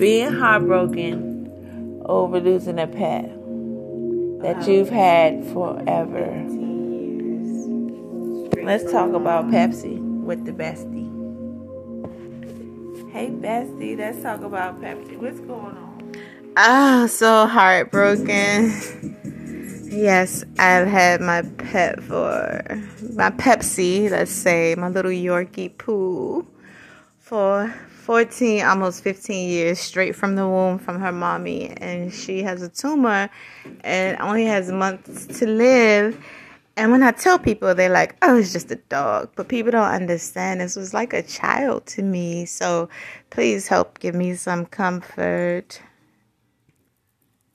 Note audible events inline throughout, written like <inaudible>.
being heartbroken over losing a pet that you've had forever. Let's talk about Pepsi with the bestie. Hey, bestie, let's talk about Pepsi. What's going on? Ah, oh, so heartbroken. Yes, I've had my pet for my Pepsi, let's say, my little Yorkie poo for 14, almost 15 years straight from the womb from her mommy. And she has a tumor and only has months to live. And when I tell people, they're like, oh, it's just a dog. But people don't understand. This was like a child to me. So please help give me some comfort.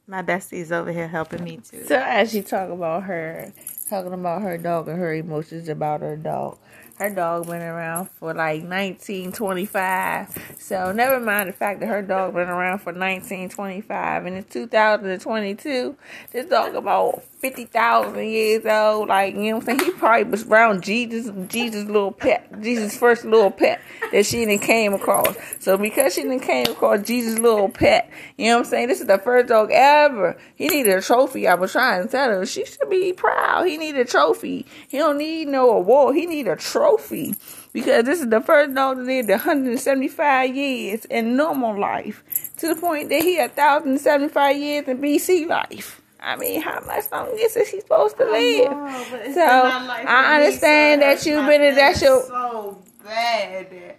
My bestie's over here helping me too. So as you talk about her, talking about her dog and her emotions about her dog, her dog been around for like 1925. So never mind the fact that her dog been around for 1925 and it's 2022. This dog about 50,000 years old. Like, you know what I'm saying? He probably was around Jesus, Jesus' little pet, Jesus' first little pet that she didn't came across. So because she didn't came across Jesus' little pet, you know what I'm saying? This is the first dog ever. He needed a trophy. I was trying to tell her she should be proud. He needed a trophy. He don't need no award. He need a trophy trophy because this is the first dog that lived 175 years in normal life to the point that he had 1,075 years in BC life. I mean, how much longer is he supposed to live? Know, so I understand me, so that you've been in that show. So bad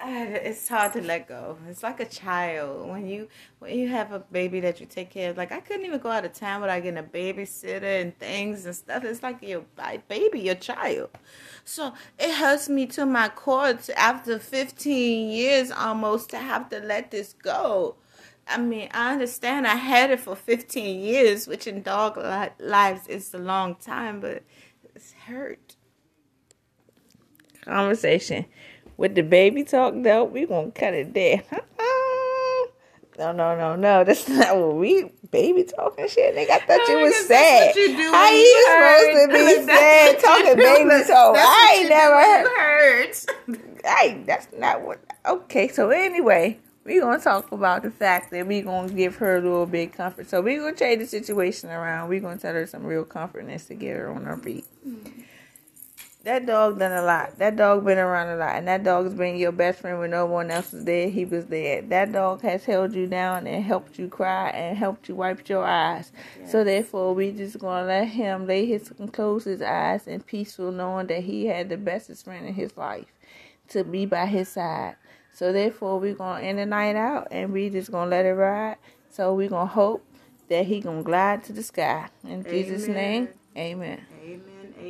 <sighs> it's hard to let go. It's like a child when you when you have a baby that you take care of. Like I couldn't even go out of town without getting a babysitter and things and stuff. It's like your baby, your child. So it hurts me to my core to, after 15 years almost to have to let this go. I mean, I understand I had it for 15 years, which in dog li- lives is a long time, but it's hurt. Conversation with the baby talk though, we gonna cut it there. <laughs> no, no, no, no. That's not what we baby talking shit. Nigga, I thought you was sad. You How you, supposed to be <laughs> sad talking baby talk? I ain't never heard. Hey, <laughs> that's not what. Okay, so anyway, we gonna talk about the fact that we gonna give her a little bit comfort. So we gonna change the situation around. we gonna tell her some real comfortness to get her on her feet. Mm-hmm that dog done a lot. That dog been around a lot, and that dog's been your best friend when no one else was there. He was there. That dog has held you down and helped you cry and helped you wipe your eyes. Yes. So therefore, we just gonna let him lay his close his eyes and peaceful, knowing that he had the bestest friend in his life to be by his side. So therefore, we gonna end the night out, and we just gonna let it ride. So we gonna hope that he gonna glide to the sky in amen. Jesus' name. Amen. Amen.